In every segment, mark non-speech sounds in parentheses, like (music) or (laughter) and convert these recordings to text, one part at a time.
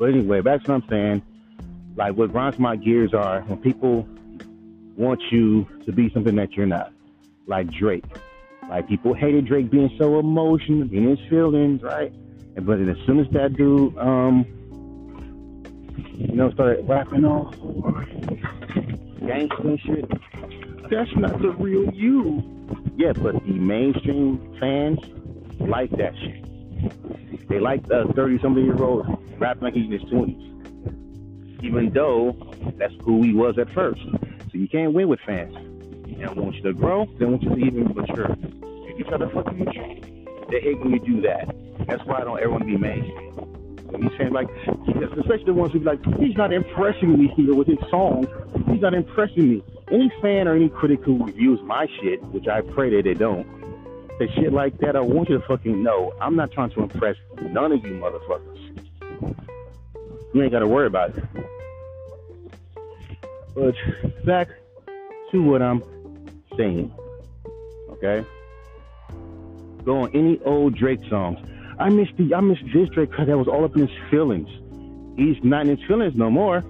But anyway, that's what I'm saying. Like what grinds my gears are when people want you to be something that you're not. Like Drake. Like people hated Drake being so emotional, being his feelings, right? And but as soon as that dude, um, you know, started rapping all gangster shit, that's not the real you. Yeah, but the mainstream fans like that shit. They like the 30 something year old rapping like he's in his 20s. Even though that's who he was at first. So you can't win with fans. They want you to grow, they want you to even mature. If you try to fucking mature, they hate when you do that. That's why I don't ever want to be mainstream. When he's saying like, especially the ones who be like, he's not impressing me here with his songs. He's not impressing me. Any fan or any critic who reviews my shit, which I pray that they don't, say shit like that, I want you to fucking know I'm not trying to impress none of you motherfuckers. You ain't got to worry about it. But back to what I'm saying. Okay? Go on any old Drake songs. I miss the I miss this Drake because that was all up in his feelings. He's not in his feelings no more.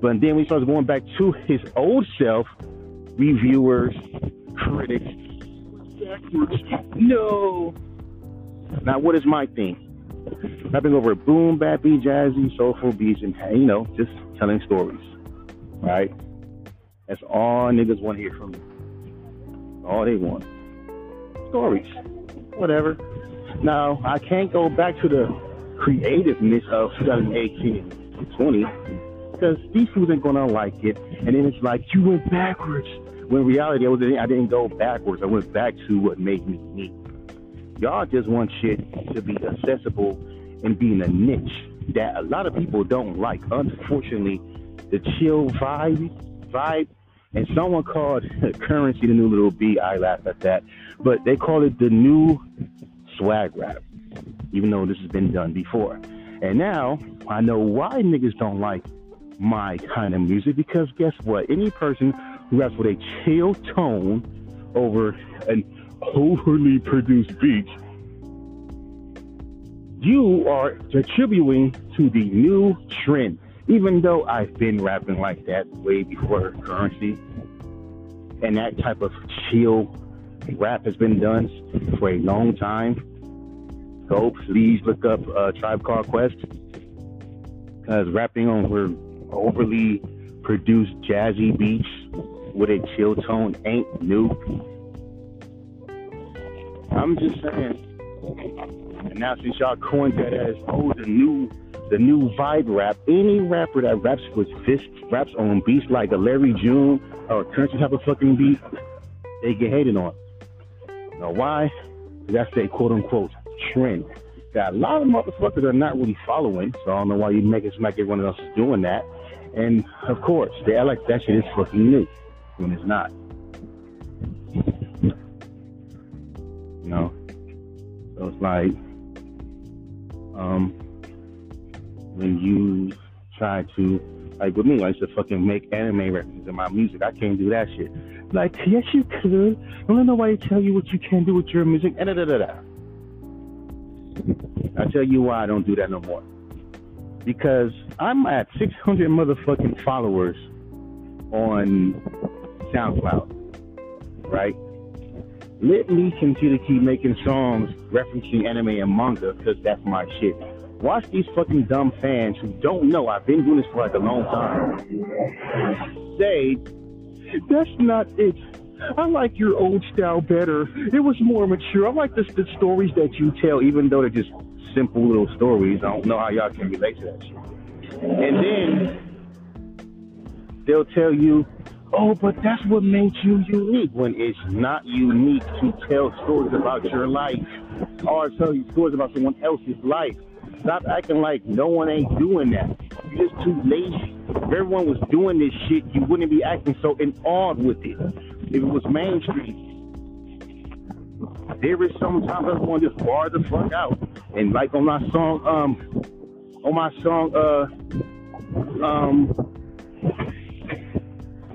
But then we started going back to his old self, reviewers, critics, no. Now, what is my thing? Rapping over boom, bappy, jazzy, soulful beats, and you know, just telling stories. Right? That's all niggas want to hear from me. All they want. Stories. Whatever. Now, I can't go back to the creativeness of 2018 and 20 because these fools ain't gonna like it. And then it's like you went backwards. When in reality, I was I didn't go backwards. I went back to what made me me. Y'all just want shit to be accessible and be in a niche that a lot of people don't like. Unfortunately, the chill vibe, vibe, and someone called (laughs) Curren$y the new Lil B. I laugh at that, but they call it the new swag rap, even though this has been done before. And now I know why niggas don't like my kind of music because guess what? Any person who raps with a chill tone over an overly produced beat, you are contributing to the new trend. Even though I've been rapping like that way before Curren$y, and that type of chill rap has been done for a long time. Go please look up uh, Tribe Called Quest because rapping over overly produced jazzy beats with a chill tone ain't new. I'm just saying. And now since y'all coined that as oh the new the new vibe rap, any rapper that raps with this raps on beats like a Larry June or a country type of fucking beat, they get hated on. Now why? That's a quote unquote trend that a lot of motherfuckers are not really following. So I don't know why you make it seem like everyone else is doing that. And of course, they act like that shit is fucking new when it's not. You know? So it's like, um, when you try to, like with me, I used to fucking make anime references in my music. I can't do that shit. Like, yes, you could. I don't know why they tell you what you can do with your music. And da da da da. I tell you why I don't do that no more. Because I'm at 600 motherfucking followers on SoundCloud, right? Let me continue to keep making songs referencing anime and manga because that's my shit. Watch these fucking dumb fans who don't know I've been doing this for like a long time say, that's not it. I like your old style better. It was more mature. I like the, the stories that you tell, even though they're just simple little stories. I don't know how y'all can relate to that shit. And then they'll tell you, oh, but that's what makes you unique when it's not unique to tell stories about your life or tell you stories about someone else's life. Stop acting like no one ain't doing that. You're just too lazy. If everyone was doing this shit, you wouldn't be acting so in awe with it. If it was mainstream. There is sometimes everyone just bar the fuck out. And like on my song, um, on my song, uh, um,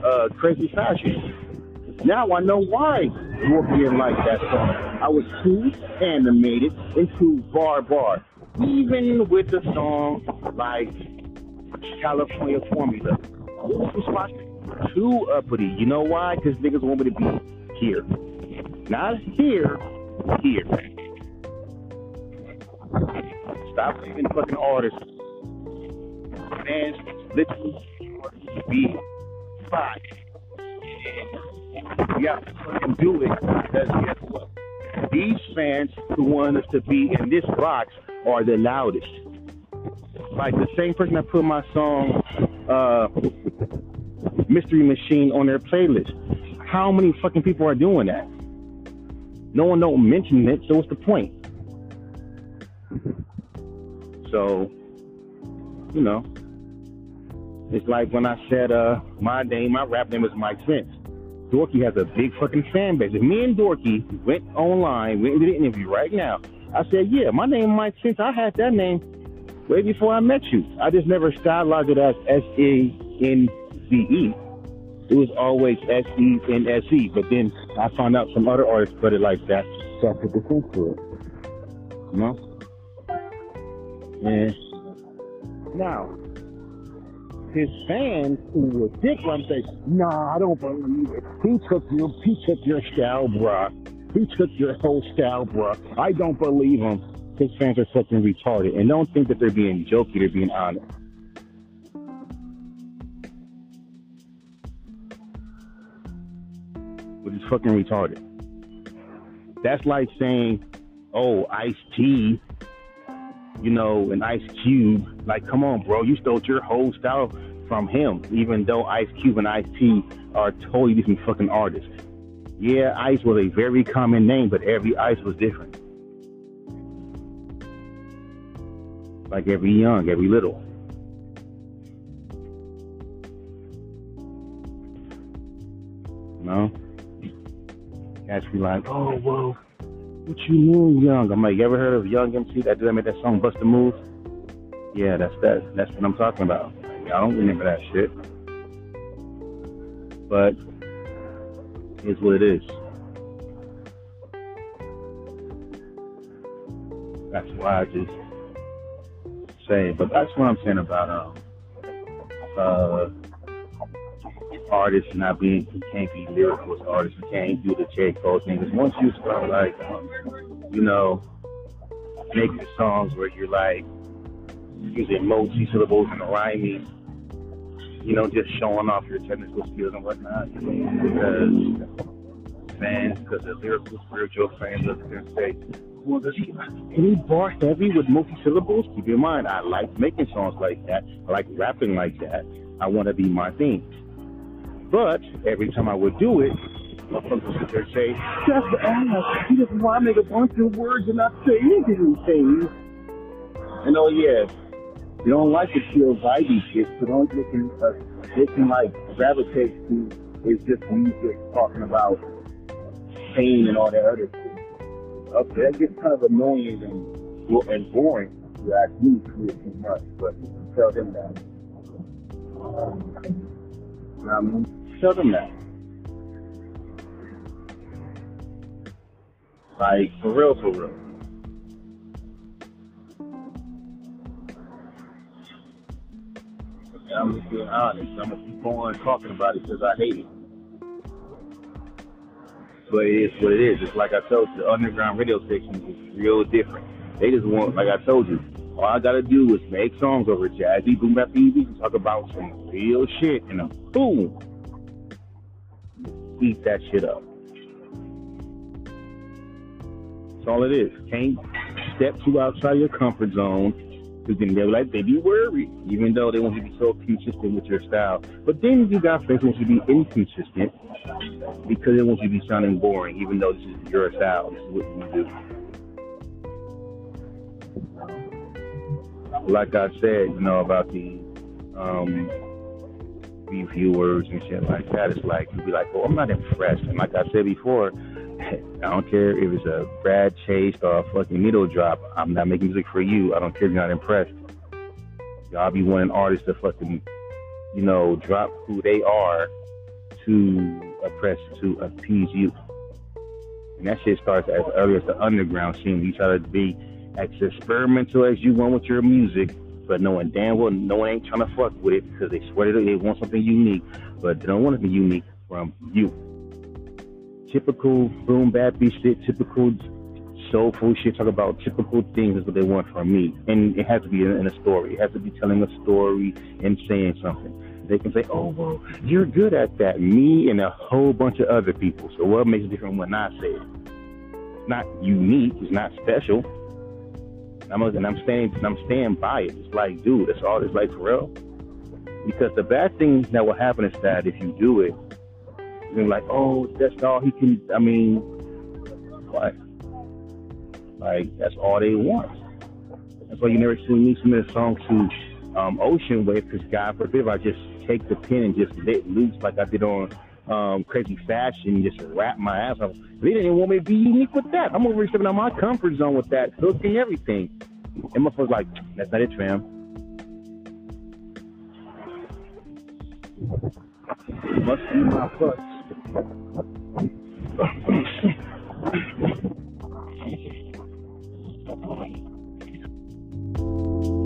uh, Crazy Fashion. Now I know why Scorpion liked that song. I was too animated and too bar bar. Even with a song like California Formula, too uppity. You know why? Because niggas want me to be here. Not here, here. Stop even fucking artists. Fans literally be fine. You have to fucking do it because guess what? These fans who want us to be in this box are the loudest. Like the same person that put my song uh, Mystery Machine on their playlist. How many fucking people are doing that? No one don't mention it, so what's the point? So, you know, it's like when I said uh, my name, my rap name is Mike Spence. Dorky has a big fucking fan base. If me and Dorky went online, went into the interview right now, I said, yeah, my name Mike Spence. I had that name way before I met you. I just never stylized it as S A N C E. It was always S E N S E. But then I found out some other artists put it like that, so I put the to it. You know? And now, his fans who were dick run say, nah, I don't believe it. He took your he took your style, bruh. He took your whole style, bruh. I don't believe him. His fans are fucking retarded. And don't think that they're being jokey, they're being honest. Which is fucking retarded. That's like saying, oh, Ice T you know, an Ice Cube. Like, come on, bro, you stole your whole style from him, even though Ice Cube and Ice T are totally different fucking artists. Yeah, Ice was a very common name, but every Ice was different. Like every young, every little. You know? Cats be like, oh, whoa what you mean, Young? I'm like, you ever heard of Young MC that did that made that song Bust a Move? Yeah, that's that. That's what I'm talking about. I don't remember that shit. But it's what it is. That's why I just say. But that's what I'm saying about um uh artists not being you can't be lyrical as artists. You can't do the J Cole thing. Because once you start like you know making songs where you're like using multi syllables and rhyming, you know, just showing off your technical skills and whatnot. Because fans, because the lyrical spiritual fans look and say, well, does he can he bar heavy with multi syllables? Keep in mind, I like making songs like that. I like rapping like that. I want to be my thing. But every time I would do it, motherfuckers would and say, just ask. He just want to make a bunch of words and not say anything. And oh, yeah, you don't like the chill vibey shit, so don't look in, uh, they can like gravitate to is just music talking about pain and all that other shit. Okay, that gets kind of annoying and, and boring to ask me to too much, but tell them that. Um, Tell them that. Like, for real, for real. I'm just being honest. I'm gonna keep on talking about it because I hate it. But it is what it is. It's like I told you, the underground radio stations is real different. They just want, like I told you, all I gotta do is make songs over jazzy, boom bap, easy, and talk about some real shit, and a boom, eat that shit up. That's all it is. Can't step too outside your comfort zone because then they're like, they be worried, even though they want you to be so consistent with your style. But then you got fans want you to be inconsistent because they want you to be sounding boring, even though this is your style. This is what you do. Like I said, you know, about the um, reviewers and shit like that. It's like you'd be like, "Oh, I'm not impressed." And like I said before, (laughs) I don't care if it's a Brad Chase or a fucking needle drop. I'm not making music for you. I don't care if you're not impressed. Y'all be wanting artists to fucking, you know, drop who they are to oppress to appease you. And that shit starts as early as the underground scene. You try to be as experimental as you want with your music, but knowing damn well no one ain't trying to fuck with it because they swear they want something unique, but they don't want to be unique from you. Typical boom bap shit, typical soulful shit, talk about typical things is what they want from me. And it has to be in a story. It has to be telling a story and saying something. They can say, oh, well, you're good at that. Me and a whole bunch of other people. So what makes it different when I say it? It's not unique. It's not special. I'm, and I'm staying, and I'm staying by it. It's like, dude, that's all it's like for real. Because the bad thing that will happen is that if you do it, you're like, oh, that's all he can. I mean, what? Like that's all they want. That's why you never see me submit a song to um, Ocean Wave because God forbid if I just take the pen and just let loose like I did on um, Crazy Fashion, just rap my ass off. They didn't want me to be unique with that. I'm over stepping out my comfort zone with that, hooking everything. And my folks like, that's not it, fam. Must be my fucks. (laughs)